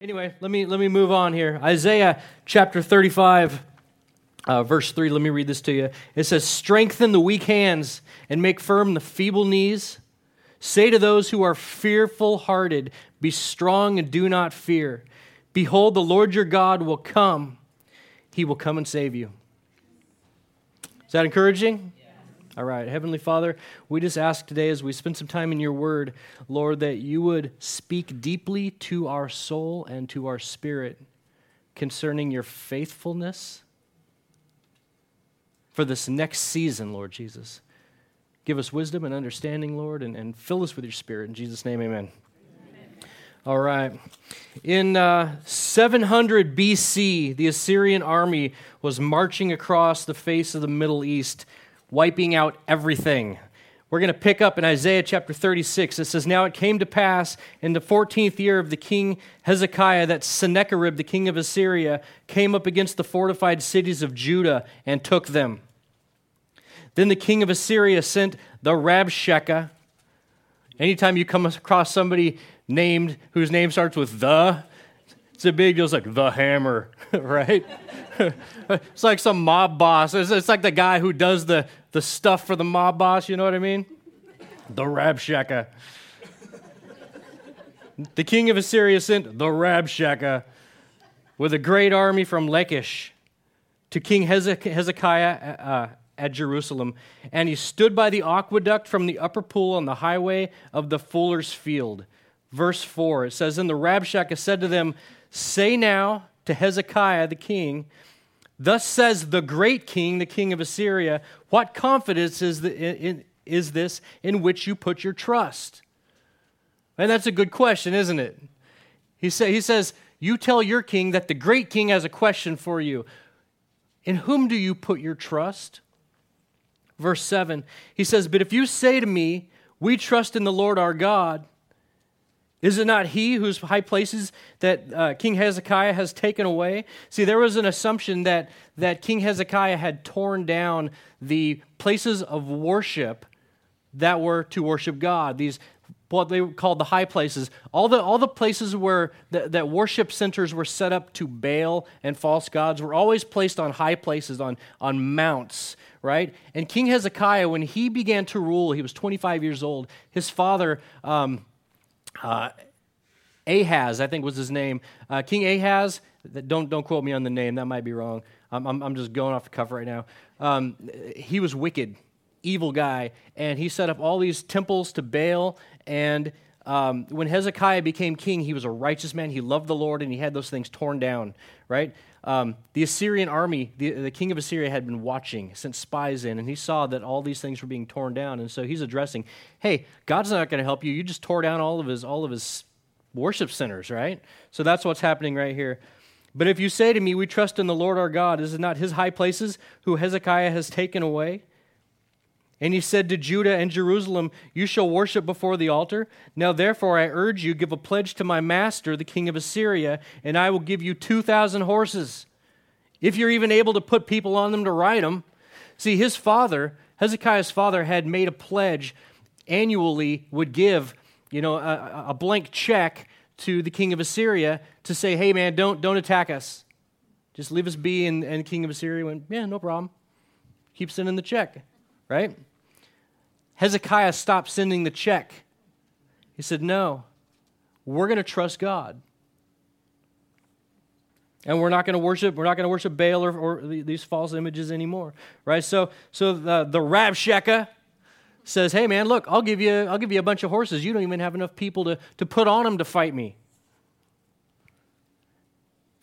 Anyway, let me let me move on here. Isaiah chapter 35 uh, verse 3, let me read this to you. It says, Strengthen the weak hands and make firm the feeble knees. Say to those who are fearful hearted, Be strong and do not fear. Behold, the Lord your God will come. He will come and save you. Is that encouraging? All right, Heavenly Father, we just ask today as we spend some time in your word, Lord, that you would speak deeply to our soul and to our spirit concerning your faithfulness for this next season, Lord Jesus. Give us wisdom and understanding, Lord, and, and fill us with your spirit. In Jesus' name, amen. All right. In uh, 700 BC, the Assyrian army was marching across the face of the Middle East wiping out everything. We're going to pick up in Isaiah chapter 36. It says, Now it came to pass in the 14th year of the king Hezekiah that Sennacherib, the king of Assyria, came up against the fortified cities of Judah and took them. Then the king of Assyria sent the Rabshakeh. Anytime you come across somebody named whose name starts with the, it's a big deal. It's like the hammer, right? it's like some mob boss. It's, it's, like the guy who does the, the stuff for the mob boss, you know what I mean? The Rabshakeh. the king of Assyria sent the Rabshakeh with a great army from Lachish to King Hezekiah uh, at Jerusalem. And he stood by the aqueduct from the upper pool on the highway of the fuller's field. Verse 4, it says, And the Rabshakeh said to them, Say now to Hezekiah the king, Thus says the great king, the king of Assyria, What confidence is, the, in, is this in which you put your trust? And that's a good question, isn't it? He, say, he says, You tell your king that the great king has a question for you. In whom do you put your trust? Verse 7, he says, But if you say to me, We trust in the Lord our God, is it not he whose high places that uh, King Hezekiah has taken away? See, there was an assumption that, that King Hezekiah had torn down the places of worship that were to worship God. These what they called the high places, all the, all the places where the, that worship centers were set up to Baal and false gods were always placed on high places, on, on mounts, right? And King Hezekiah, when he began to rule, he was 25 years old. His father, um, uh, Ahaz, I think was his name. Uh, King Ahaz, don't, don't quote me on the name, that might be wrong. I'm, I'm, I'm just going off the cuff right now. Um, he was wicked, evil guy, and he set up all these temples to Baal. And um, when Hezekiah became king, he was a righteous man. He loved the Lord, and he had those things torn down, right? Um, the Assyrian army, the, the king of Assyria had been watching, sent spies in, and he saw that all these things were being torn down. And so he's addressing, hey, God's not going to help you. You just tore down all of his, all of his worship centers, right? So that's what's happening right here. But if you say to me, We trust in the Lord our God, is it not his high places who Hezekiah has taken away? And he said to Judah and Jerusalem, You shall worship before the altar. Now therefore I urge you, give a pledge to my master, the king of Assyria, and I will give you 2,000 horses. If you're even able to put people on them to ride them. See, his father, Hezekiah's father, had made a pledge annually, would give you know, a, a blank check to the king of Assyria to say, hey, man, don't, don't attack us. Just leave us be. And, and king of Assyria went, yeah, no problem. Keep sending the check, right? Hezekiah stopped sending the check. He said, no, we're going to trust God. And we're not going to worship, we're not going to worship Baal or, or, these false images anymore, right? So, so the, the Rabshakeh, says, "Hey man, look, I'll give you I'll give you a bunch of horses. You don't even have enough people to, to put on them to fight me."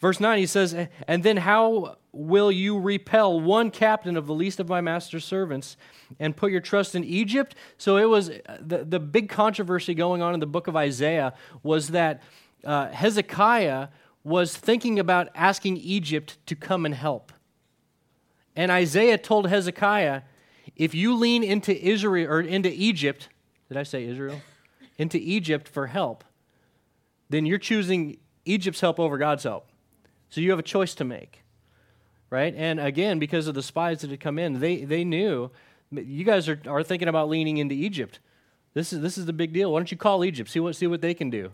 Verse 9 he says, "And then how will you repel one captain of the least of my master's servants and put your trust in Egypt?" So it was the, the big controversy going on in the book of Isaiah was that uh, Hezekiah was thinking about asking Egypt to come and help. And Isaiah told Hezekiah, if you lean into Israel or into Egypt, did I say Israel? into Egypt for help, then you're choosing Egypt's help over God's help. So you have a choice to make. Right? And again, because of the spies that had come in, they, they knew you guys are, are thinking about leaning into Egypt. This is, this is the big deal. Why don't you call Egypt? See what, see what they can do.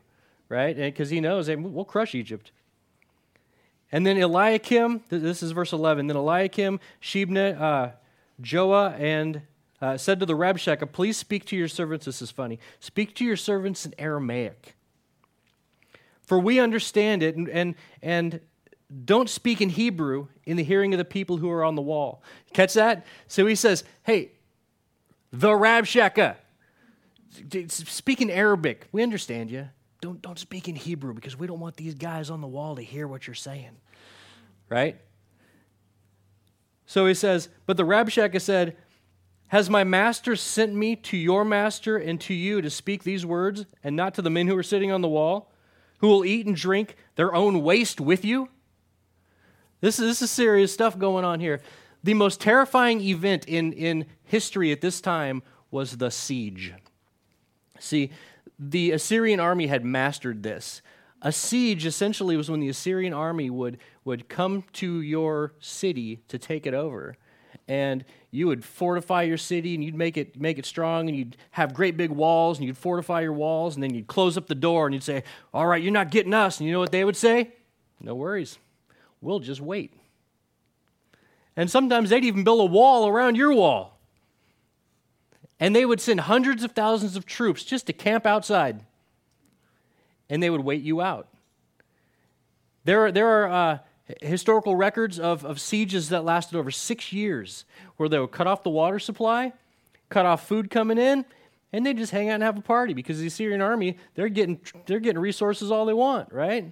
right? Because he knows hey, we'll crush Egypt. And then Eliakim, this is verse 11. Then Eliakim, Shebna, uh, Joah, and uh, said to the Rabshakeh, Please speak to your servants. This is funny. Speak to your servants in Aramaic. For we understand it, and, and, and don't speak in Hebrew in the hearing of the people who are on the wall. Catch that? So he says, Hey, the Rabshakeh, speak in Arabic. We understand you. Don't, don't speak in Hebrew because we don't want these guys on the wall to hear what you're saying. Right? So he says, But the Rabshakeh said, Has my master sent me to your master and to you to speak these words, and not to the men who are sitting on the wall, who will eat and drink their own waste with you? This is, this is serious stuff going on here. The most terrifying event in, in history at this time was the siege. See, the Assyrian army had mastered this. A siege essentially was when the Assyrian army would, would come to your city to take it over. And you would fortify your city and you'd make it, make it strong and you'd have great big walls and you'd fortify your walls and then you'd close up the door and you'd say, All right, you're not getting us. And you know what they would say? No worries. We'll just wait. And sometimes they'd even build a wall around your wall. And they would send hundreds of thousands of troops just to camp outside. And they would wait you out. There are, there are uh, historical records of, of sieges that lasted over six years where they would cut off the water supply, cut off food coming in, and they just hang out and have a party because the Assyrian army, they're getting, they're getting resources all they want, right?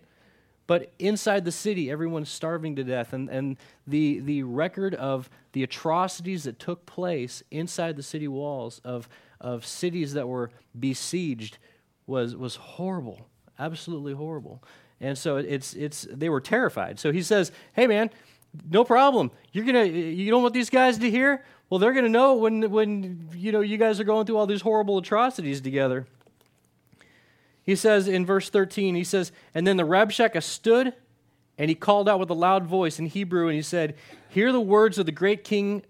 But inside the city, everyone's starving to death. And, and the, the record of the atrocities that took place inside the city walls of, of cities that were besieged was, was horrible, absolutely horrible. And so it's, it's, they were terrified. So he says, Hey, man, no problem. You're gonna, you don't want these guys to hear? Well, they're going to know when, when you, know, you guys are going through all these horrible atrocities together. He says in verse 13, he says, And then the Rabshakeh stood and he called out with a loud voice in Hebrew and he said, Hear the words of the great king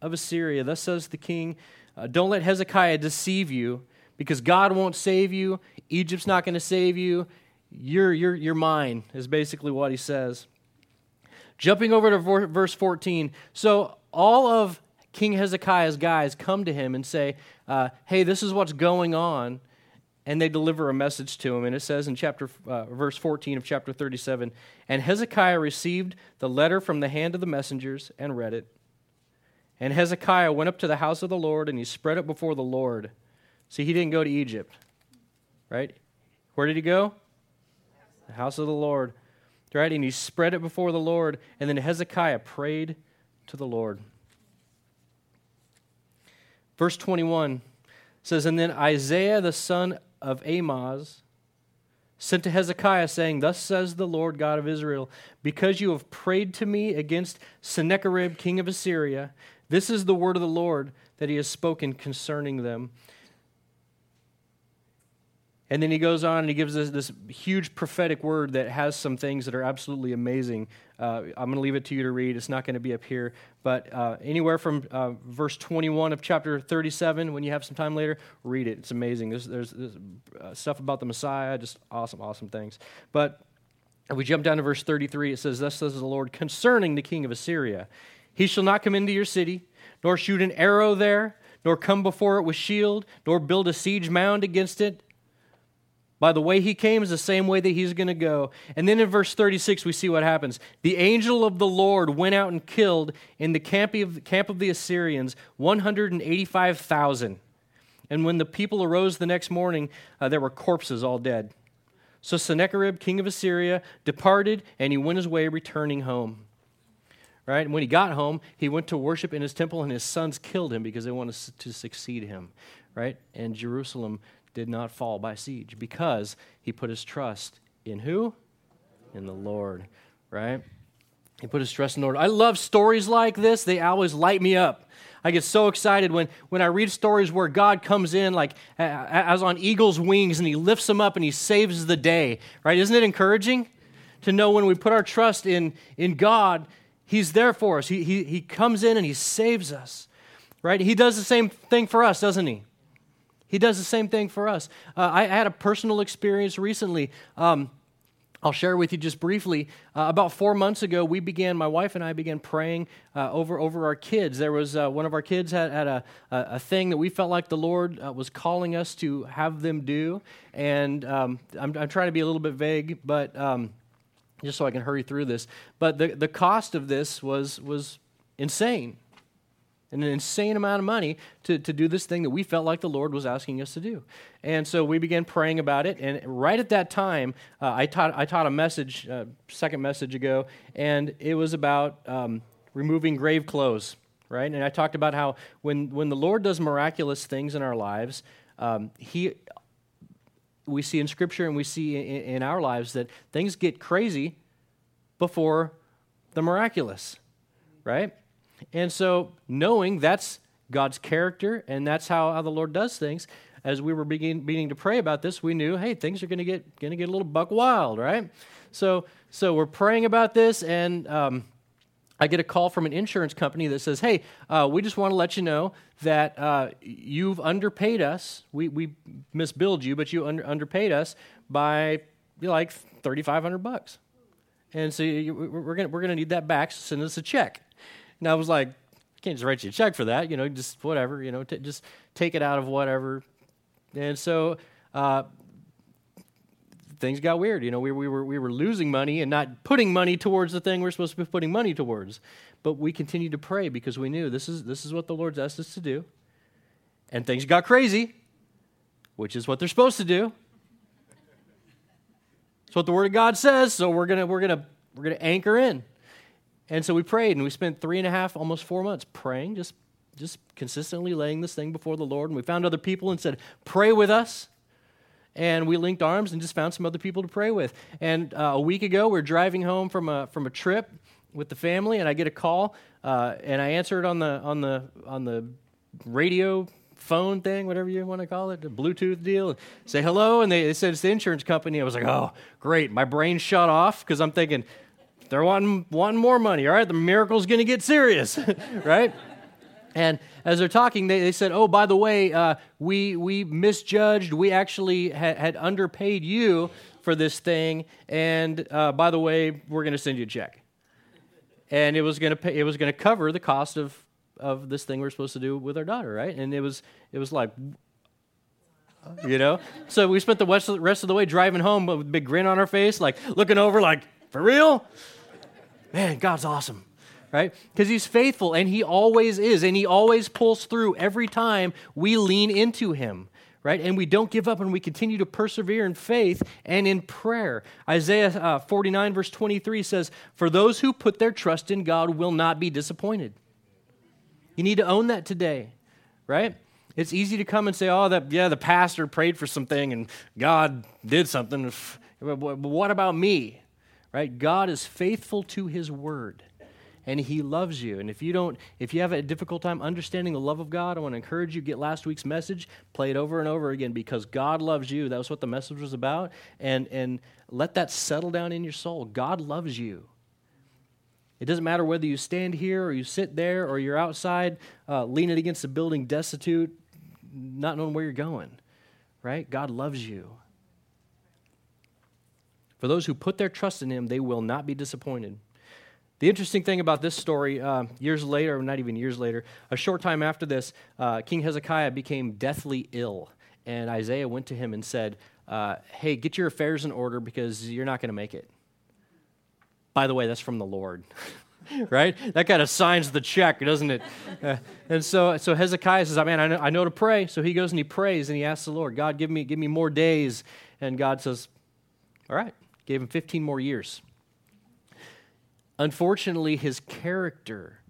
of Assyria. Thus says the king, uh, Don't let Hezekiah deceive you because God won't save you. Egypt's not going to save you. You're, you're, you're mine, is basically what he says. Jumping over to verse 14. So all of King Hezekiah's guys come to him and say, uh, Hey, this is what's going on and they deliver a message to him. And it says in chapter, uh, verse 14 of chapter 37 And Hezekiah received the letter from the hand of the messengers and read it. And Hezekiah went up to the house of the Lord and he spread it before the Lord. See, he didn't go to Egypt, right? Where did he go? The house of the Lord, right? And he spread it before the Lord. And then Hezekiah prayed to the Lord. Verse 21 says, And then Isaiah the son of Amoz sent to Hezekiah, saying, Thus says the Lord God of Israel, because you have prayed to me against Sennacherib, king of Assyria, this is the word of the Lord that he has spoken concerning them. And then he goes on and he gives us this huge prophetic word that has some things that are absolutely amazing. Uh, I'm going to leave it to you to read. It's not going to be up here. But uh, anywhere from uh, verse 21 of chapter 37, when you have some time later, read it. It's amazing. There's, there's, there's uh, stuff about the Messiah, just awesome, awesome things. But we jump down to verse 33, it says, Thus says the Lord concerning the king of Assyria He shall not come into your city, nor shoot an arrow there, nor come before it with shield, nor build a siege mound against it by the way he came is the same way that he's going to go. And then in verse 36, we see what happens. The angel of the Lord went out and killed in the camp of, camp of the Assyrians 185,000. And when the people arose the next morning, uh, there were corpses all dead. So Sennacherib, king of Assyria, departed and he went his way, returning home. Right? And when he got home, he went to worship in his temple, and his sons killed him because they wanted to succeed him. Right? And Jerusalem did not fall by siege because he put his trust in who? In the Lord, right? He put his trust in the Lord. I love stories like this. They always light me up. I get so excited when, when I read stories where God comes in like as on eagle's wings and he lifts them up and he saves the day, right? Isn't it encouraging to know when we put our trust in, in God, he's there for us. He, he, he comes in and he saves us, right? He does the same thing for us, doesn't he? He does the same thing for us. Uh, I, had a personal experience recently. Um, I'll share with you just briefly. Uh, about four months ago, we began, my wife and I began praying uh, over, over our kids. There was uh, one of our kids had, had a, a, a, thing that we felt like the Lord uh, was calling us to have them do. And um, I'm, I'm, trying to be a little bit vague, but um, just so I can hurry through this. But the, the cost of this was, was insane an insane amount of money to, to do this thing that we felt like the Lord was asking us to do. And so we began praying about it. And right at that time, uh, I, taught, I taught a message, uh, second message ago, and it was about um, removing grave clothes, right? And I talked about how when, when the Lord does miraculous things in our lives, um, He we see in Scripture and we see in, in our lives that things get crazy before the miraculous, right? And so, knowing that's God's character and that's how, how the Lord does things, as we were begin, beginning to pray about this, we knew, hey, things are going to get going to get a little buck wild, right? So, so we're praying about this, and um, I get a call from an insurance company that says, hey, uh, we just want to let you know that uh, you've underpaid us. We we misbilled you, but you under, underpaid us by like thirty five hundred bucks, and so you, we're gonna we're gonna need that back. So send us a check. And I was like, I can't just write you a check for that, you know, just whatever, you know, t- just take it out of whatever. And so uh, things got weird. You know, we, we, were, we were losing money and not putting money towards the thing we're supposed to be putting money towards. But we continued to pray because we knew this is, this is what the Lord's asked us to do. And things got crazy, which is what they're supposed to do. It's what the Word of God says, so we're gonna we're gonna we're gonna anchor in. And so we prayed, and we spent three and a half, almost four months praying, just, just consistently laying this thing before the Lord. And we found other people and said, Pray with us. And we linked arms and just found some other people to pray with. And uh, a week ago, we are driving home from a, from a trip with the family, and I get a call, uh, and I answer it on the, on, the, on the radio phone thing, whatever you want to call it, the Bluetooth deal. Say hello, and they, they said it's the insurance company. I was like, oh, great. My brain shut off because I'm thinking, they're wanting, wanting more money, all right? The miracle's going to get serious, right? And as they're talking, they, they said, Oh, by the way, uh, we, we misjudged. We actually had, had underpaid you for this thing. And uh, by the way, we're going to send you a check. And it was going to cover the cost of, of this thing we're supposed to do with our daughter, right? And it was it was like, you know. So we spent the rest of the way driving home with a big grin on our face, like looking over, like for real man, God's awesome, right? Because He's faithful and He always is, and He always pulls through every time we lean into Him. Right? And we don't give up and we continue to persevere in faith and in prayer. Isaiah uh, 49, verse 23 says, For those who put their trust in God will not be disappointed. You need to own that today, right? It's easy to come and say, oh, that, yeah, the pastor prayed for something and God did something. But what about me? Right? God is faithful to his word and he loves you. And if you don't, if you have a difficult time understanding the love of God, I want to encourage you get last week's message, play it over and over again because God loves you. That was what the message was about. And and let that settle down in your soul. God loves you. It doesn't matter whether you stand here or you sit there or you're outside uh, leaning against a building destitute, not knowing where you're going, right? God loves you. For those who put their trust in him, they will not be disappointed. The interesting thing about this story, uh, years later, not even years later, a short time after this, uh, King Hezekiah became deathly ill. And Isaiah went to him and said, uh, Hey, get your affairs in order because you're not going to make it. By the way, that's from the Lord. right? That kind of signs the check, doesn't it? Uh, and so, so Hezekiah says, "Man, I know, I know to pray." So he goes and he prays and he asks the Lord, "God, give me, give me more days." And God says, "All right, gave him 15 more years. Unfortunately, his character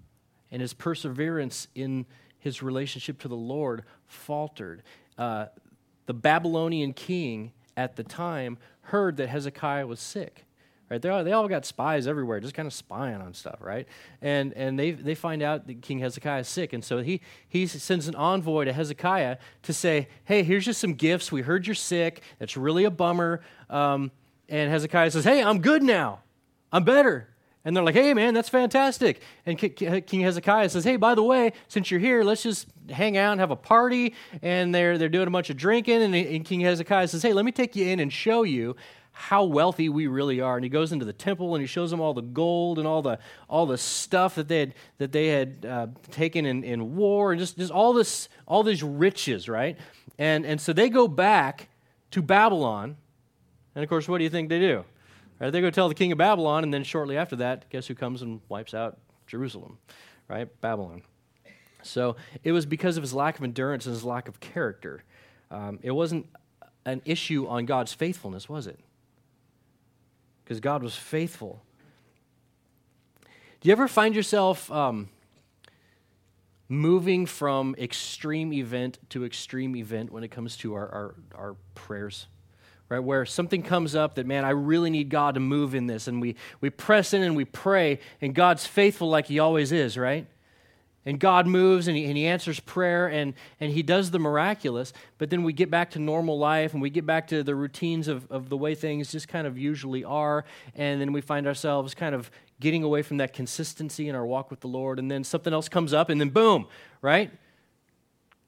and his perseverance in his relationship to the Lord faltered. Uh, the Babylonian king at the time heard that Hezekiah was sick. Right? They all, they all got spies everywhere, just kind of spying on stuff, right? And, and they, they find out that King Hezekiah is sick. And so he, he sends an envoy to Hezekiah to say, hey, here's just some gifts. We heard you're sick. That's really a bummer. Um, and Hezekiah says, Hey, I'm good now. I'm better. And they're like, hey, man, that's fantastic. And King Hezekiah says, hey, by the way, since you're here, let's just hang out and have a party. And they're, they're doing a bunch of drinking. And, and King Hezekiah says, hey, let me take you in and show you how wealthy we really are. And he goes into the temple and he shows them all the gold and all the, all the stuff that they had, that they had uh, taken in, in war and just, just all, this, all these riches, right? And, and so they go back to Babylon. And of course, what do you think they do? Right? They go tell the king of Babylon, and then shortly after that, guess who comes and wipes out Jerusalem? Right? Babylon. So it was because of his lack of endurance and his lack of character. Um, it wasn't an issue on God's faithfulness, was it? Because God was faithful. Do you ever find yourself um, moving from extreme event to extreme event when it comes to our, our, our prayers? Right? Where something comes up that, man, I really need God to move in this. And we, we press in and we pray, and God's faithful like He always is, right? And God moves and he, and he answers prayer and, and He does the miraculous. But then we get back to normal life and we get back to the routines of, of the way things just kind of usually are. And then we find ourselves kind of getting away from that consistency in our walk with the Lord. And then something else comes up, and then boom, right?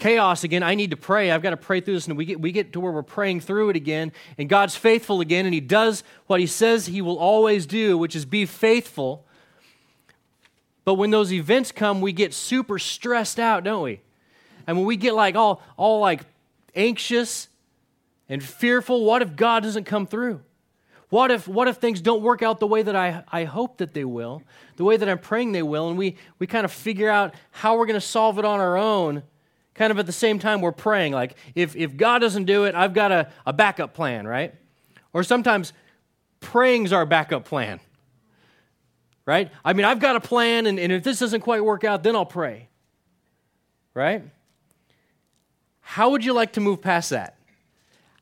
Chaos again. I need to pray. I've got to pray through this. And we get, we get to where we're praying through it again. And God's faithful again. And He does what He says He will always do, which is be faithful. But when those events come, we get super stressed out, don't we? And when we get like all, all like anxious and fearful, what if God doesn't come through? What if, what if things don't work out the way that I, I hope that they will, the way that I'm praying they will, and we, we kind of figure out how we're going to solve it on our own kind of at the same time we're praying. Like, if, if God doesn't do it, I've got a, a backup plan, right? Or sometimes praying's our backup plan, right? I mean, I've got a plan, and, and if this doesn't quite work out, then I'll pray, right? How would you like to move past that?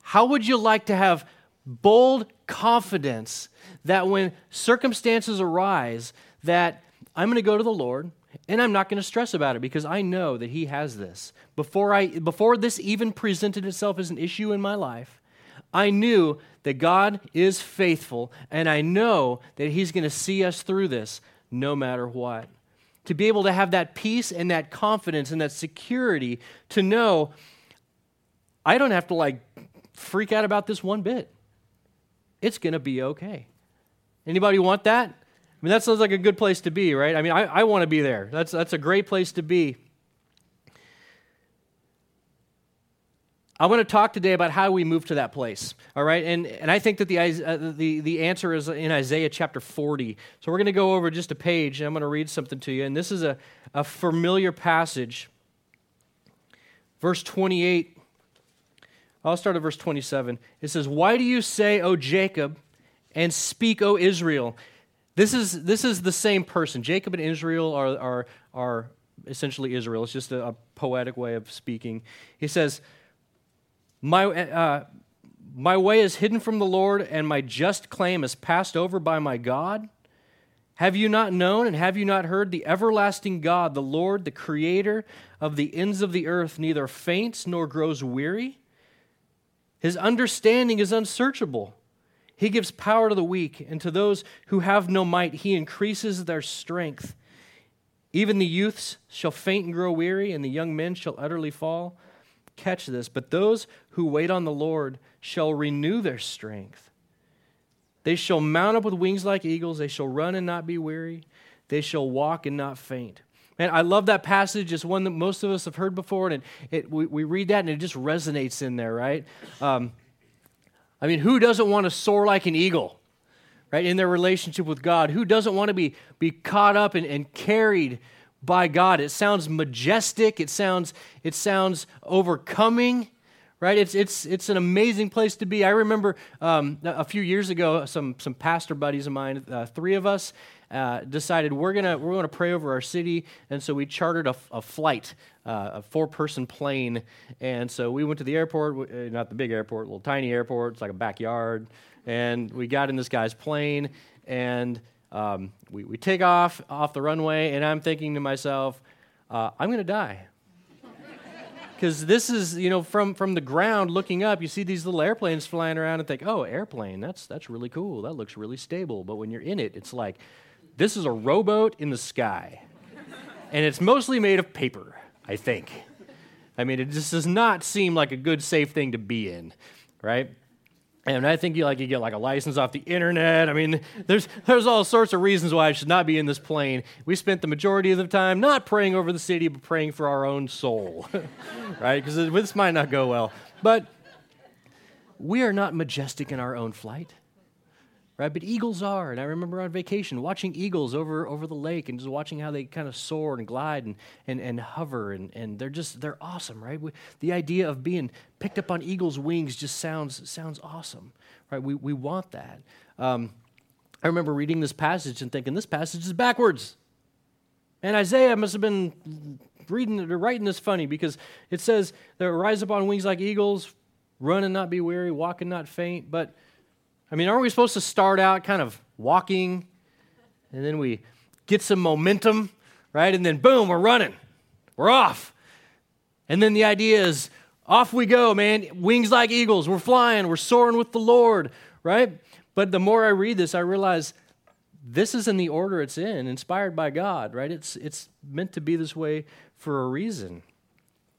How would you like to have bold confidence that when circumstances arise, that I'm going to go to the Lord, and I'm not going to stress about it because I know that He has this. Before, I, before this even presented itself as an issue in my life, I knew that God is faithful, and I know that He's going to see us through this no matter what. To be able to have that peace and that confidence and that security to know I don't have to like freak out about this one bit. It's going to be okay. Anybody want that? I mean, that sounds like a good place to be, right? I mean, I, I want to be there. That's, that's a great place to be. I want to talk today about how we move to that place, all right? And, and I think that the, uh, the, the answer is in Isaiah chapter 40. So we're going to go over just a page, and I'm going to read something to you. And this is a, a familiar passage. Verse 28. I'll start at verse 27. It says, Why do you say, O Jacob, and speak, O Israel? This is, this is the same person. Jacob and Israel are, are, are essentially Israel. It's just a, a poetic way of speaking. He says, my, uh, my way is hidden from the Lord, and my just claim is passed over by my God. Have you not known and have you not heard the everlasting God, the Lord, the creator of the ends of the earth, neither faints nor grows weary? His understanding is unsearchable. He gives power to the weak, and to those who have no might, he increases their strength. Even the youths shall faint and grow weary, and the young men shall utterly fall. Catch this. But those who wait on the Lord shall renew their strength. They shall mount up with wings like eagles. They shall run and not be weary. They shall walk and not faint. Man, I love that passage. It's one that most of us have heard before, and it, it we, we read that and it just resonates in there, right? Um, I mean, who doesn't want to soar like an eagle, right, in their relationship with God? Who doesn't want to be, be caught up and, and carried by God? It sounds majestic, it sounds, it sounds overcoming, right? It's, it's, it's an amazing place to be. I remember um, a few years ago, some, some pastor buddies of mine, uh, three of us, uh, decided we're gonna we're gonna pray over our city, and so we chartered a, a flight, uh, a four person plane, and so we went to the airport, uh, not the big airport, little tiny airport, it's like a backyard, and we got in this guy's plane, and um, we we take off off the runway, and I'm thinking to myself, uh, I'm gonna die. Because this is you know from from the ground looking up you see these little airplanes flying around and think oh airplane that's that's really cool. That looks really stable. But when you're in it it's like This is a rowboat in the sky. and it's mostly made of paper, I think. I mean, it just does not seem like a good, safe thing to be in, right? And I think you like you get like a license off the internet. I mean, there's there's all sorts of reasons why I should not be in this plane. We spent the majority of the time not praying over the city, but praying for our own soul, right? Because this might not go well. But we are not majestic in our own flight right? But eagles are. And I remember on vacation watching eagles over, over the lake and just watching how they kind of soar and glide and, and, and hover. And, and they're just, they're awesome, right? We, the idea of being picked up on eagles' wings just sounds, sounds awesome, right? We, we want that. Um, I remember reading this passage and thinking, this passage is backwards. And Isaiah must have been reading or writing this funny because it says they rise up on wings like eagles, run and not be weary, walk and not faint. But I mean, aren't we supposed to start out kind of walking and then we get some momentum, right? And then boom, we're running. We're off. And then the idea is off we go, man. Wings like eagles. We're flying. We're soaring with the Lord, right? But the more I read this, I realize this is in the order it's in, inspired by God, right? It's, it's meant to be this way for a reason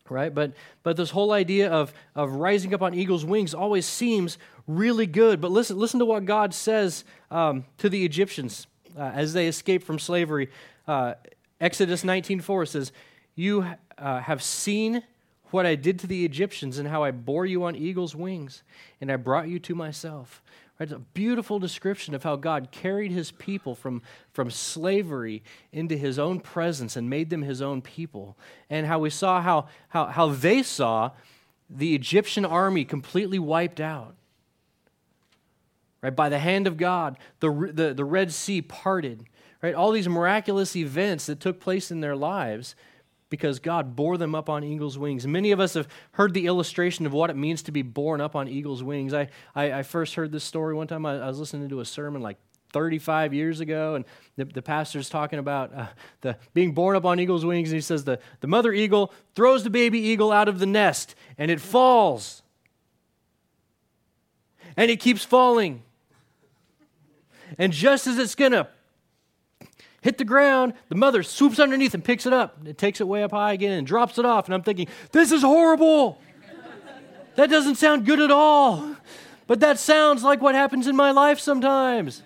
right but but this whole idea of of rising up on eagle's wings always seems really good. But listen, listen to what God says um, to the Egyptians uh, as they escape from slavery. Uh, Exodus 19:4 says, "You uh, have seen what I did to the Egyptians and how I bore you on eagle's wings, and I brought you to myself." Right? It's a beautiful description of how God carried his people from, from slavery into his own presence and made them his own people. And how we saw how, how, how they saw the Egyptian army completely wiped out right? By the hand of God, the, the, the Red Sea parted, right? All these miraculous events that took place in their lives because God bore them up on eagle's wings. Many of us have heard the illustration of what it means to be borne up on eagle's wings. I, I, I first heard this story one time. I, I, was listening to a sermon like 35 years ago, and the, the pastor's talking about uh, the being borne up on eagle's wings, and he says the, the mother eagle throws the baby eagle out of the nest, and it falls. And it keeps falling and just as it's going to hit the ground, the mother swoops underneath and picks it up. It takes it way up high again and drops it off. And I'm thinking, this is horrible. That doesn't sound good at all. But that sounds like what happens in my life sometimes.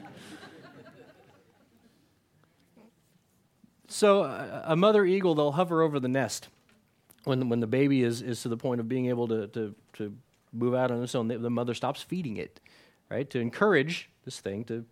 So, a mother eagle, they'll hover over the nest when, when the baby is, is to the point of being able to, to, to move out on its own. The, the mother stops feeding it, right, to encourage this thing to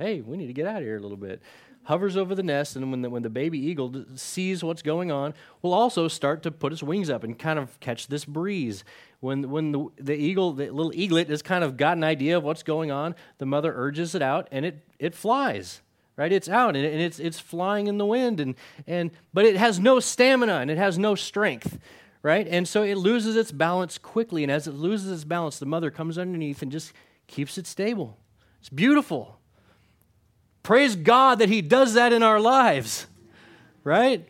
hey, we need to get out of here a little bit. Hovers over the nest, and when the, when the baby eagle sees what's going on, will also start to put its wings up and kind of catch this breeze. When, when the, the eagle, the little eaglet, has kind of got an idea of what's going on, the mother urges it out, and it, it flies right it's out and, it's, it's flying in the wind and, and but it has no stamina and it has no strength right and so it loses its balance quickly and as it loses its balance the mother comes underneath and just keeps it stable it's beautiful Praise God that He does that in our lives, right?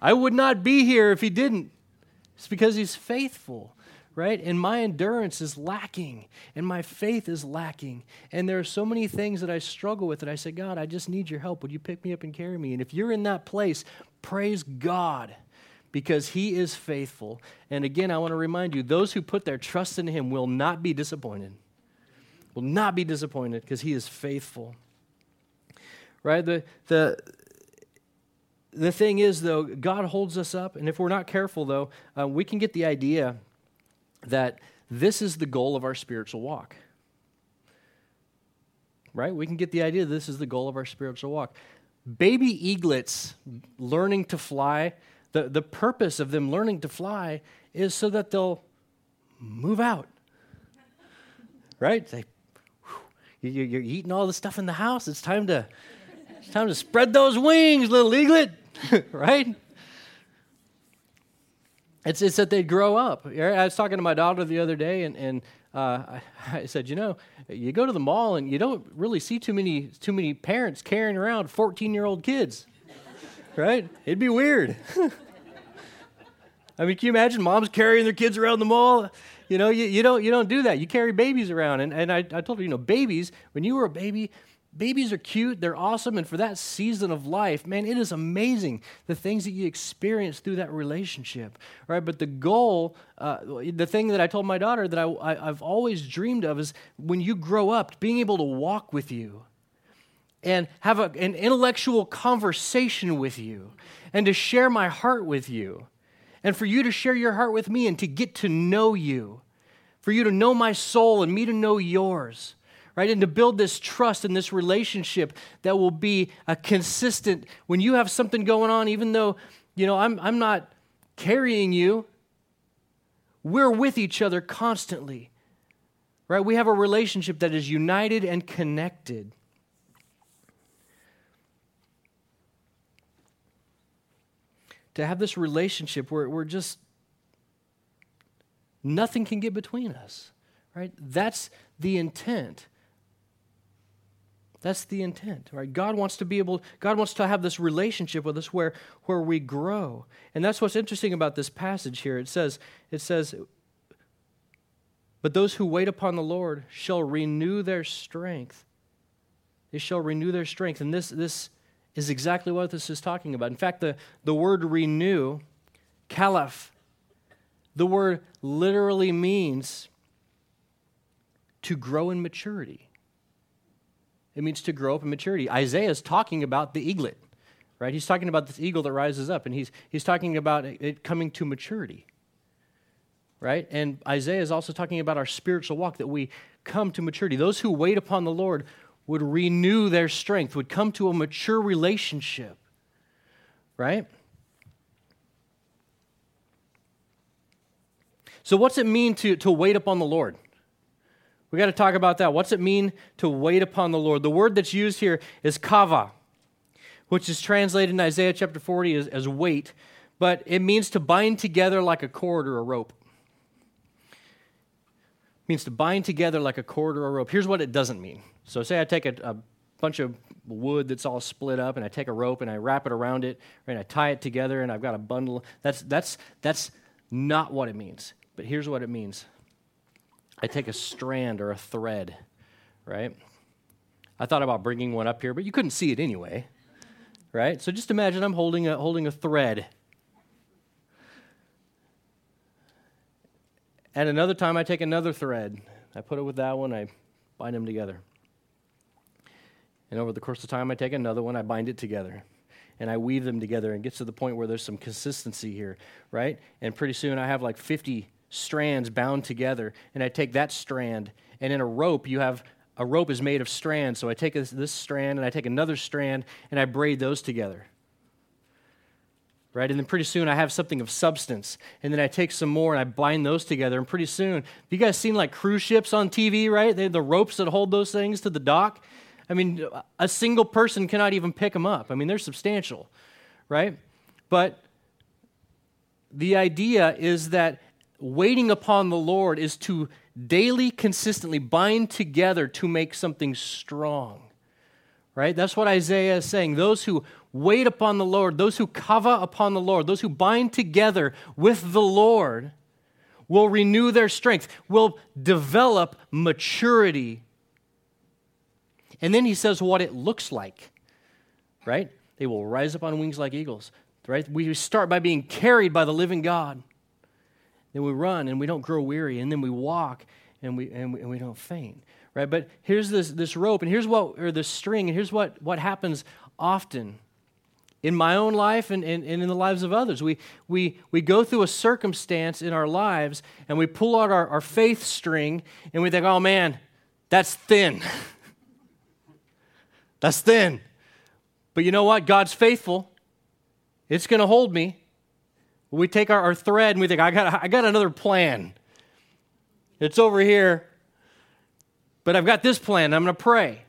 I would not be here if He didn't. It's because He's faithful, right? And my endurance is lacking, and my faith is lacking. And there are so many things that I struggle with that I say, God, I just need your help. Would you pick me up and carry me? And if you're in that place, praise God because he is faithful. And again, I want to remind you those who put their trust in him will not be disappointed. Will not be disappointed because he is faithful right? The, the, the thing is, though, God holds us up, and if we're not careful, though, uh, we can get the idea that this is the goal of our spiritual walk. Right? We can get the idea this is the goal of our spiritual walk. Baby eaglets learning to fly, the, the purpose of them learning to fly is so that they'll move out. Right? They, whew, you're eating all the stuff in the house. It's time to it's time to spread those wings, little eaglet, right? It's, it's that they grow up. I was talking to my daughter the other day, and, and uh, I, I, said, you know, you go to the mall and you don't really see too many too many parents carrying around 14 year old kids, right? It'd be weird. I mean, can you imagine moms carrying their kids around the mall? You know, you, you don't you don't do that. You carry babies around, and, and I, I told her, you know, babies when you were a baby, babies are cute, they're awesome, and for that season of life, man, it is amazing the things that you experience through that relationship, right? But the goal, uh, the thing that I told my daughter that I, I, I've always dreamed of is when you grow up, being able to walk with you and have a, an intellectual conversation with you and to share my heart with you and for you to share your heart with me and to get to know you, for you to know my soul and me to know yours right? And to build this trust and this relationship that will be a consistent, when you have something going on, even though, you know, I'm, I'm not carrying you, we're with each other constantly, right? We have a relationship that is united and connected. To have this relationship where we're just, nothing can get between us, right? That's the intent. That's the intent, right? God wants to be able, God wants to have this relationship with us where, where we grow. And that's what's interesting about this passage here. It says, it says, But those who wait upon the Lord shall renew their strength. They shall renew their strength. And this, this is exactly what this is talking about. In fact, the, the word renew, kalaf, the word literally means to grow in maturity. It means to grow up in maturity. Isaiah is talking about the eaglet, right? He's talking about this eagle that rises up, and he's, he's talking about it coming to maturity, right? And Isaiah is also talking about our spiritual walk, that we come to maturity. Those who wait upon the Lord would renew their strength, would come to a mature relationship, right? So, what's it mean to, to wait upon the Lord? We got to talk about that. What's it mean to wait upon the Lord? The word that's used here is kava, which is translated in Isaiah chapter 40 as, as wait, but it means to bind together like a cord or a rope. It means to bind together like a cord or a rope. Here's what it doesn't mean. So, say I take a, a bunch of wood that's all split up, and I take a rope and I wrap it around it, and I tie it together, and I've got a bundle. That's, that's, that's not what it means. But here's what it means I take a strand or a thread, right? I thought about bringing one up here, but you couldn't see it anyway, right? So just imagine I'm holding a, holding a thread. And another time I take another thread. I put it with that one, I bind them together. And over the course of time, I take another one, I bind it together. And I weave them together and gets to the point where there's some consistency here, right? And pretty soon I have like 50 strands bound together, and I take that strand, and in a rope, you have a rope is made of strands. So I take this, this strand and I take another strand and I braid those together. Right? And then pretty soon I have something of substance. And then I take some more and I bind those together. And pretty soon, you guys seen like cruise ships on TV, right? They the ropes that hold those things to the dock. I mean, a single person cannot even pick them up. I mean, they're substantial, right? But the idea is that waiting upon the Lord is to daily, consistently bind together to make something strong. Right? That's what Isaiah is saying. Those who wait upon the Lord, those who kava upon the Lord, those who bind together with the Lord will renew their strength, will develop maturity. And then he says what it looks like. Right? They will rise up on wings like eagles. Right? We start by being carried by the living God. Then we run and we don't grow weary, and then we walk and we, and we, and we don't faint. Right? But here's this, this rope, and here's what, or this string, and here's what, what happens often in my own life and, and, and, in the lives of others. We, we, we go through a circumstance in our lives and we pull out our, our faith string and we think, oh man, that's thin. that's thin. But you know what? God's faithful. It's going to hold me. We take our, our thread and we think, I got, I got another plan. It's over here, but I've got this plan. I'm going to pray.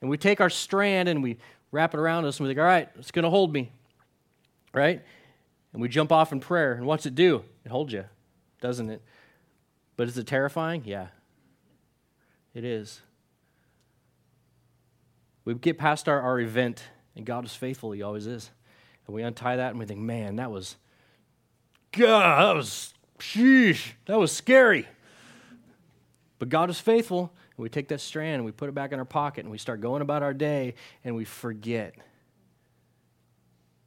And we take our strand and we wrap it around us and we think, all right, it's going to hold me. Right? And we jump off in prayer. And what's it do? It holds you, doesn't it? But is it terrifying? Yeah, it is. We get past our, our event, and God is faithful. He always is. And we untie that and we think, man, that was God, that was, sheesh, that was scary. But God is faithful, and we take that strand and we put it back in our pocket and we start going about our day and we forget.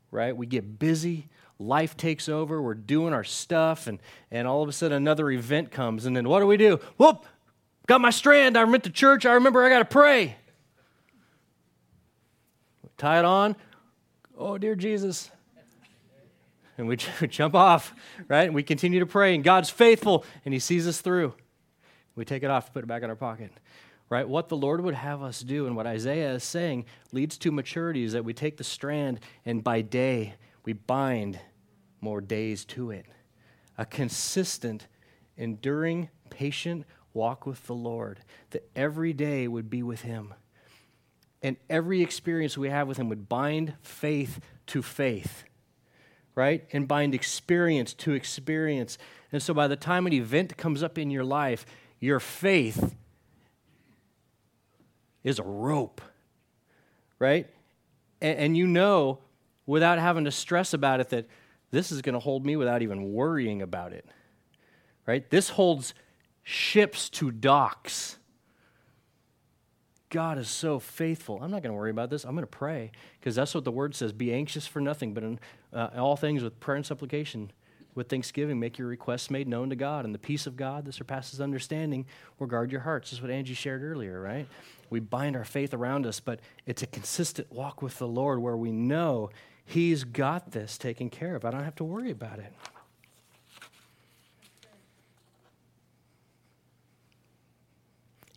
Right? We get busy, life takes over, we're doing our stuff, and, and all of a sudden another event comes, and then what do we do? Whoop! Got my strand, I went to church, I remember I got to pray. Tie it on. Oh, dear Jesus, and we jump off, right? And we continue to pray, and God's faithful, and He sees us through. We take it off, put it back in our pocket, right? What the Lord would have us do, and what Isaiah is saying, leads to maturity is that we take the strand, and by day, we bind more days to it. A consistent, enduring, patient walk with the Lord, that every day would be with Him. And every experience we have with Him would bind faith to faith right? And bind experience to experience. And so by the time an event comes up in your life, your faith is a rope, right? And, and you know without having to stress about it that this is going to hold me without even worrying about it, right? This holds ships to docks. God is so faithful. I'm not going to worry about this. I'm going to pray because that's what the word says. Be anxious for nothing, but in uh, all things with prayer and supplication, with thanksgiving, make your requests made known to God. And the peace of God that surpasses understanding will guard your hearts. This is what Angie shared earlier, right? We bind our faith around us, but it's a consistent walk with the Lord where we know He's got this taken care of. I don't have to worry about it.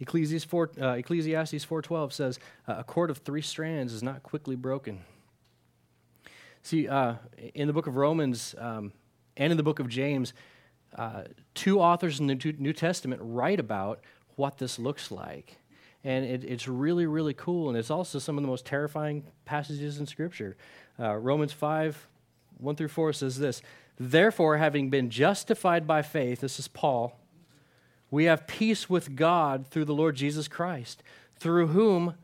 Ecclesiastes 4, uh, Ecclesiastes 4.12 says, a cord of three strands is not quickly broken. See, uh, in the book of Romans um, and in the book of James, uh, two authors in the New Testament write about what this looks like. And it, it's really, really cool. And it's also some of the most terrifying passages in Scripture. Uh, Romans 5, 1 through 4 says this Therefore, having been justified by faith, this is Paul we have peace with God through the Lord Jesus Christ, through whom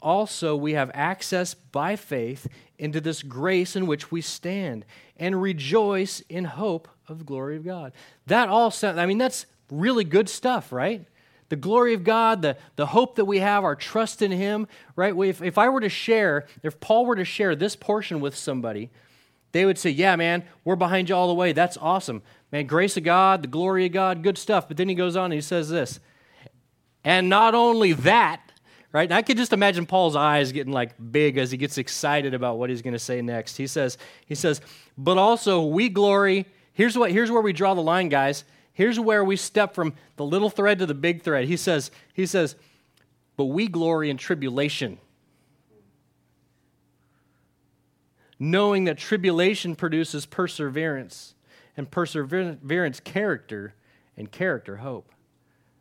also we have access by faith into this grace in which we stand and rejoice in hope of the glory of God. That all sounds, I mean, that's really good stuff, right? The glory of God, the, the hope that we have, our trust in Him, right? If, if I were to share, if Paul were to share this portion with somebody, they would say, Yeah, man, we're behind you all the way. That's awesome. Man, grace of God, the glory of God, good stuff. But then he goes on and he says this. And not only that, right? And I could just imagine Paul's eyes getting like big as he gets excited about what he's going to say next. He says, he says, but also we glory. Here's what here's where we draw the line, guys. Here's where we step from the little thread to the big thread. He says, he says, but we glory in tribulation. Knowing that tribulation produces perseverance and perseverance character, and character hope.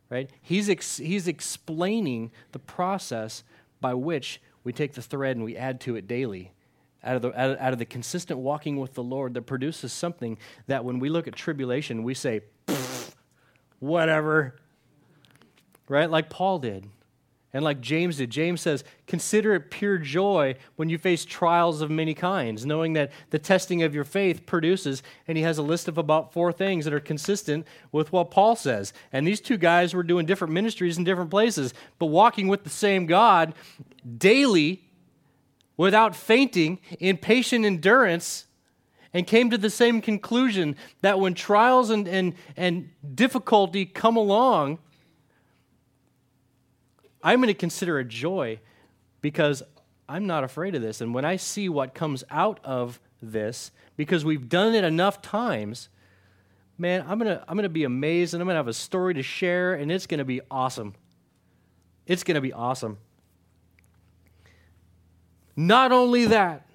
Right? He's, ex- he's explaining the process by which we take the thread and we add to it daily. Out of, the, out, of, out of the consistent walking with the Lord that produces something that when we look at tribulation, we say, whatever. Right? Like Paul did. And like James did, James says, Consider it pure joy when you face trials of many kinds, knowing that the testing of your faith produces, and he has a list of about four things that are consistent with what Paul says. And these two guys were doing different ministries in different places, but walking with the same God daily without fainting in patient endurance and came to the same conclusion that when trials and, and, and difficulty come along, I'm going to consider it joy because I'm not afraid of this. And when I see what comes out of this, because we've done it enough times, man, I'm going to I'm going to be amazed and I'm going to have a story to share and it's going to be awesome. It's going to be awesome. Not only that,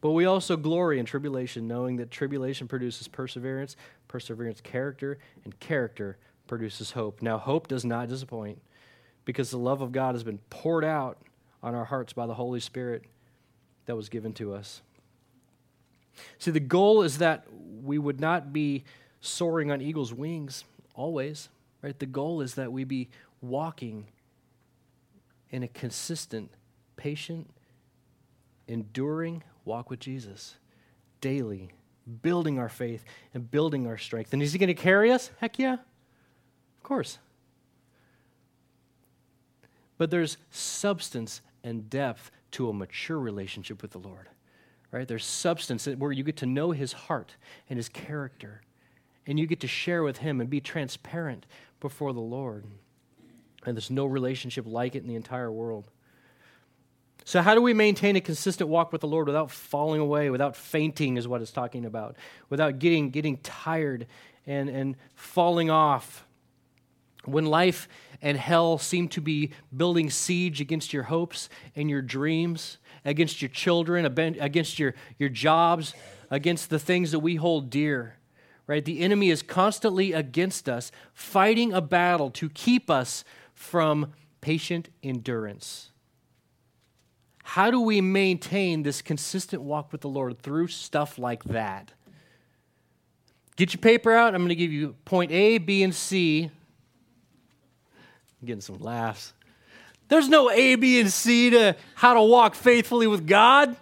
but we also glory in tribulation, knowing that tribulation produces perseverance, perseverance, character, and character produces hope. Now, hope does not disappoint because the love of God has been poured out on our hearts by the Holy Spirit that was given to us. See, the goal is that we would not be soaring on eagle's wings always, right? The goal is that we be walking in a consistent, patient, enduring walk with Jesus daily, building our faith and building our strength. And is he going to carry us? Heck yeah. Of course. But there's substance and depth to a mature relationship with the Lord. Right? There's substance where you get to know his heart and his character, and you get to share with him and be transparent before the Lord. And there's no relationship like it in the entire world. So, how do we maintain a consistent walk with the Lord without falling away, without fainting, is what it's talking about, without getting, getting tired and, and falling off? When life and hell seem to be building siege against your hopes and your dreams, against your children, against your, your jobs, against the things that we hold dear, right? The enemy is constantly against us, fighting a battle to keep us from patient endurance. How do we maintain this consistent walk with the Lord through stuff like that? Get your paper out. I'm going to give you point A, B, and C. Getting some laughs. There's no A, B, and C to how to walk faithfully with God.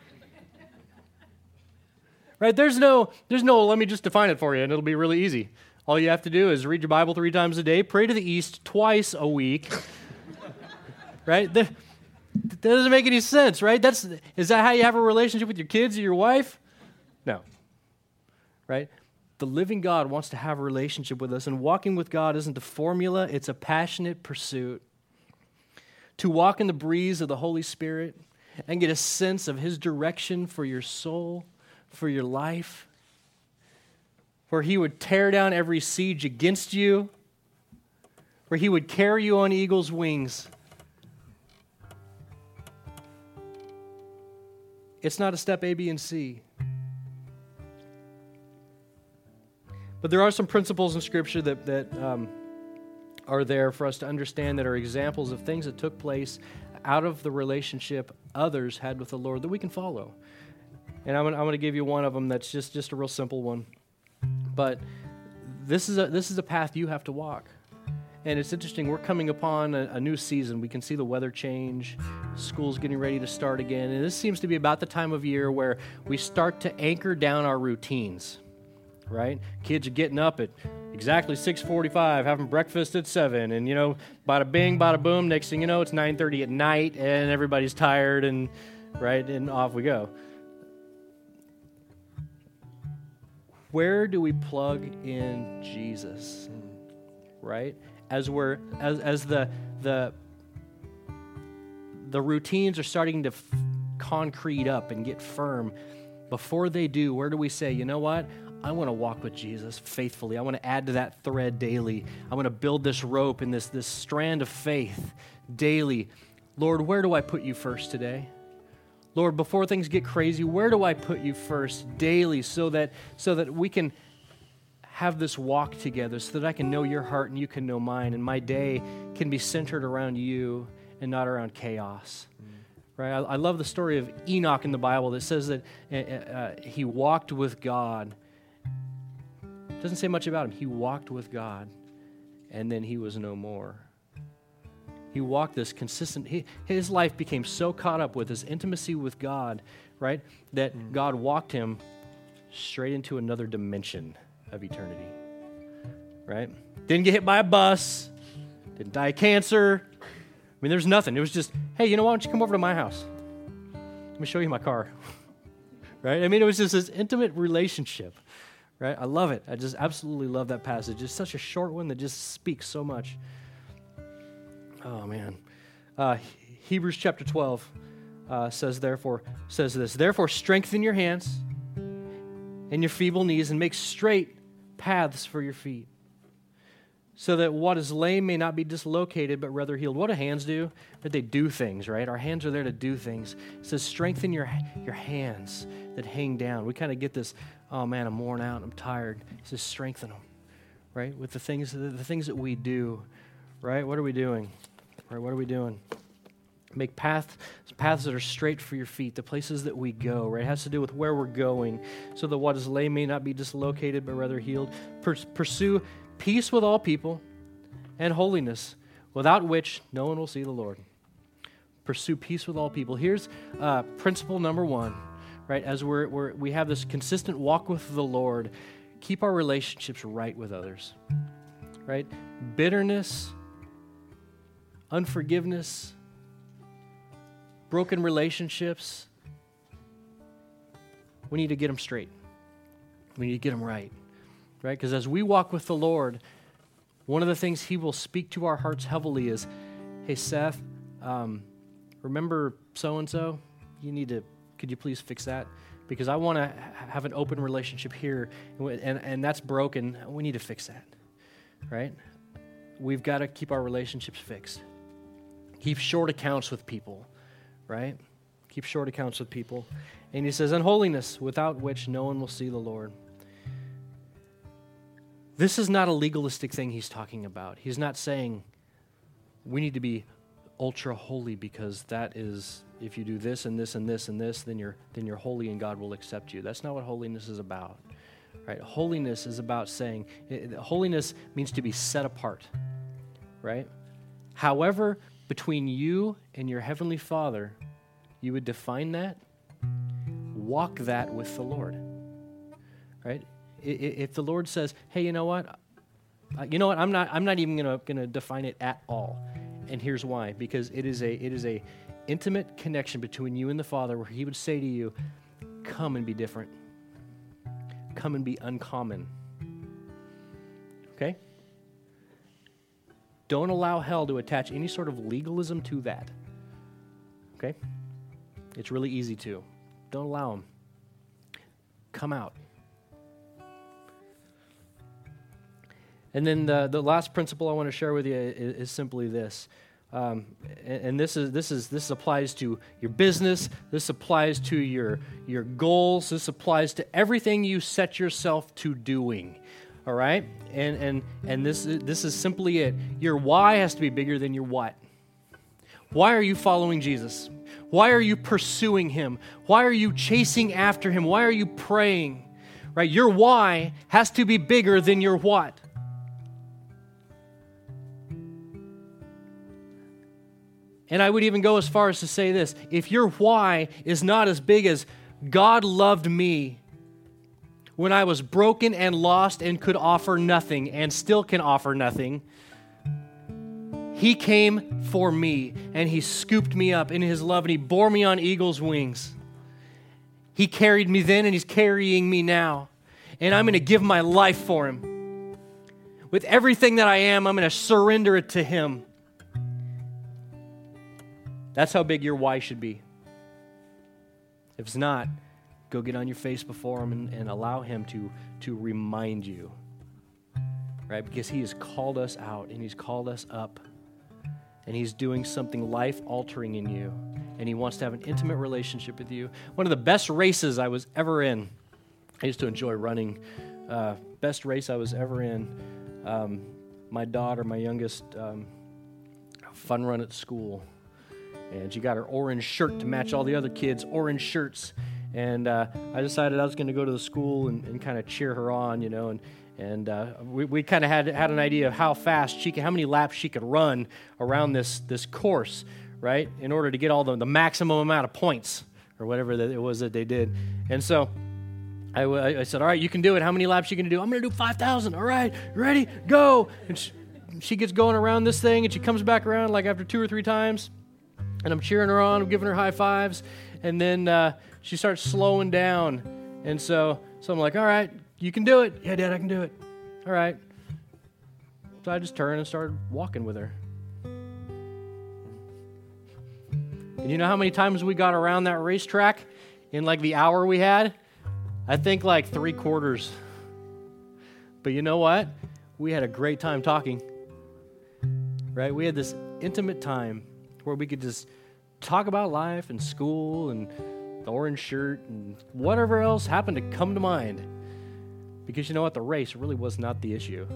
Right? There's no, there's no, let me just define it for you, and it'll be really easy. All you have to do is read your Bible three times a day, pray to the east twice a week. right? The, that doesn't make any sense, right? That's is that how you have a relationship with your kids or your wife? No. Right? The living God wants to have a relationship with us, and walking with God isn't a formula, it's a passionate pursuit. To walk in the breeze of the Holy Spirit and get a sense of His direction for your soul, for your life, where He would tear down every siege against you, where He would carry you on eagle's wings It's not a step A, B, and C. But there are some principles in Scripture that, that um, are there for us to understand that are examples of things that took place out of the relationship others had with the Lord that we can follow. And I'm going, I'm to give you one of them that's just, just a real simple one. But this is, a, this is a path you have to walk. And it's interesting, we're coming upon a, a, new season. We can see the weather change, school's getting ready to start again. And this seems to be about the time of year where we start to anchor down our routines, right? Kids are getting up at exactly 6.45, having breakfast at 7. And, you know, bada bing, bada boom, next thing you know, it's 9.30 at night and everybody's tired and, right, and off we go. Where do we plug in Jesus? Right? as we're as, as the the the routines are starting to f- concrete up and get firm before they do where do we say you know what i want to walk with jesus faithfully i want to add to that thread daily i want to build this rope and this this strand of faith daily lord where do i put you first today lord before things get crazy where do i put you first daily so that so that we can have this walk together so that I can know your heart and you can know mine, and my day can be centered around you and not around chaos. Mm. Right? I, I, love the story of Enoch in the Bible that says that uh, uh, he walked with God. Doesn't say much about him. He walked with God, and then he was no more. He walked this consistent, he, his life became so caught up with his intimacy with God, right, that mm. God walked him straight into another dimension of eternity. Right? Didn't get hit by a bus, didn't die of cancer. I mean, there's nothing. It was just, hey, you know, why don't you come over to my house? Let me show you my car. right? I mean, it was just this intimate relationship. Right? I love it. I just absolutely love that passage. It's such a short one that just speaks so much. Oh man. Uh, Hebrews chapter 12 uh, says therefore says this, therefore strengthen your hands and your feeble knees and make straight paths for your feet, so that what is lame may not be dislocated, but rather healed. What do hands do? That they do things, right? Our hands are there to do things. It says, strengthen your, your hands that hang down. We kind of get this, oh man, I'm worn out, I'm tired. It says, strengthen them, right? With the things, the, the things that we do, right? What are we doing? Right? What are we doing? Make paths, paths that are straight for your feet, the places that we go, right? It has to do with where we're going, so that what is lame may not be dislocated, but rather healed. pursue peace with all people and holiness, without which no one will see the Lord. Pursue peace with all people. Here's uh, principle number one, right? As we're, we're, we have this consistent walk with the Lord, keep our relationships right with others, right? Bitterness, unforgiveness, broken relationships, we need to get them straight. We need to get them right, right? Because as we walk with the Lord, one of the things He will speak to our hearts heavily is, "Hey, Seth, um, remember so and so? You need to. Could you please fix that? Because I want to have an open relationship here, and and that's broken. We need to fix that, right? We've got to keep our relationships fixed. Keep short accounts with people, right? Keep short accounts with people. And he says, unholiness, without which no one will see the Lord. This is not a legalistic thing he's talking about. He's not saying we need to be ultra holy because that is if you do this and this and this and this then you're then you're holy and God will accept you. That's not what holiness is about. Right? Holiness is about saying holiness means to be set apart. Right? However, between you and your heavenly Father, you would define that, walk that with the Lord. Right? If the Lord says, "Hey, you know what? You know what? I'm not. I'm not even gonna gonna define it at all." And here's why: because it is a it is a intimate connection between you and the Father, where He would say to you, "Come and be different. Come and be uncommon." Okay. Don't allow hell to attach any sort of legalism to that. Okay? It's really easy to. Don't allow them. Come out. And then the, the last principle I want to share with you is, is simply this. Um, and, and, this is this is this applies to your business. This applies to your your goals. This applies to everything you set yourself to doing. All right, and and and this this is simply it. Your why has to be bigger than your what. Why are you following Jesus? Why are you pursuing him? Why are you chasing after him? Why are you praying? Right? Your why has to be bigger than your what. And I would even go as far as to say this if your why is not as big as God loved me when I was broken and lost and could offer nothing and still can offer nothing, He came for me and He scooped me up in His love and He bore me on eagle's wings. He carried me then and He's carrying me now. And I'm going to give my life for Him. With everything that I am, I'm going to surrender it to Him. That's how big your why should be. If it's not, go get on your face before him and, and allow him to, to remind you. Right? Because he has called us out and he's called us up. And he's doing something life altering in you. And he wants to have an intimate relationship with you. One of the best races I was ever in, I used to enjoy running. Uh, best race I was ever in. Um, my daughter, my youngest, um, fun run at school and she got her orange shirt to match all the other kids' orange shirts. And uh, I decided I was going to go to the school and, and kind of cheer her on, you know, and and uh, we, we kind of had had an idea of how fast she could, how many laps she could run around this this course, right, in order to get all the, the maximum amount of points or whatever that it was that they did. And so I, I said, all right, you can do it. How many laps you going to do? I'm going to do 5,000. All right, ready, go. And she, she gets going around this thing, and she comes back around like after two or three times and I'm cheering her on, I'm giving her high fives, and then uh, she starts slowing down, and so so I'm like, all right, you can do it, yeah, Dad, I can do it, all right. So I just turned and started walking with her. And you know how many times we got around that racetrack in like the hour we had? I think like three quarters. But you know what? We had a great time talking. Right? We had this intimate time where we could just talk about life and school and the orange shirt and whatever else happened to come to mind. Because you know what? The race really was not the issue,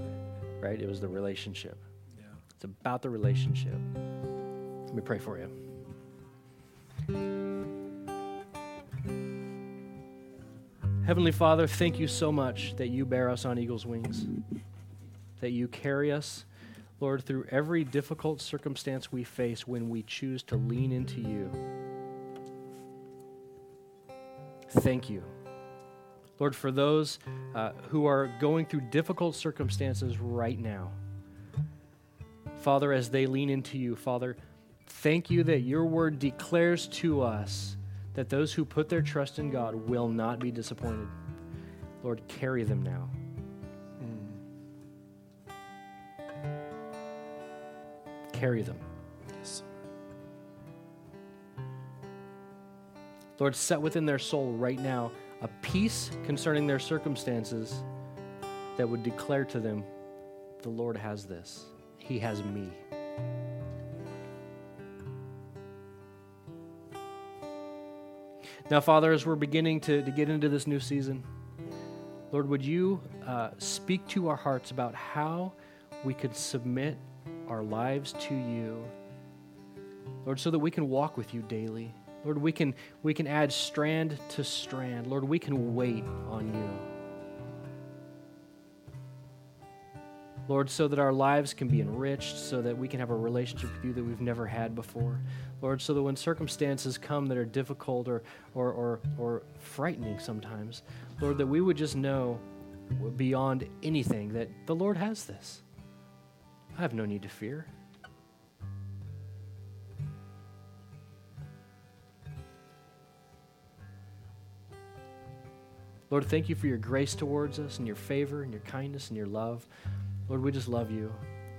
right? It was the relationship. Yeah. It's about the relationship. Let me pray for you. Heavenly Father, thank you so much that you bear us on eagle's wings, that you carry us Lord, through every difficult circumstance we face when we choose to lean into you. Thank you. Lord, for those uh, who are going through difficult circumstances right now, Father, as they lean into you, Father, thank you that your word declares to us that those who put their trust in God will not be disappointed. Lord, carry them now. Carry them. Yes. Lord, set within their soul right now a peace concerning their circumstances that would declare to them, the Lord has this. He has me. Now, Father, as we're beginning to, to get into this new season, Lord, would you uh, speak to our hearts about how we could submit our lives to you, Lord, so that we can walk with you daily. Lord, we can, we can add strand to strand. Lord, we can wait on you. Lord, so that our lives can be enriched, so that we can have a relationship with you that we've never had before. Lord, so that when circumstances come that are difficult or, or, or, or frightening sometimes, Lord, that we would just know beyond anything that the Lord has this. I have no need to fear. Lord, thank you for your grace towards us and your favor and your kindness and your love. Lord, we just love you.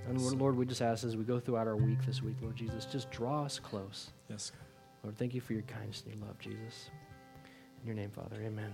And Lord, we just ask as we go throughout our week this week, Lord Jesus, just draw us close. Yes. Lord, thank you for your kindness and your love, Jesus. In your name, Father, amen.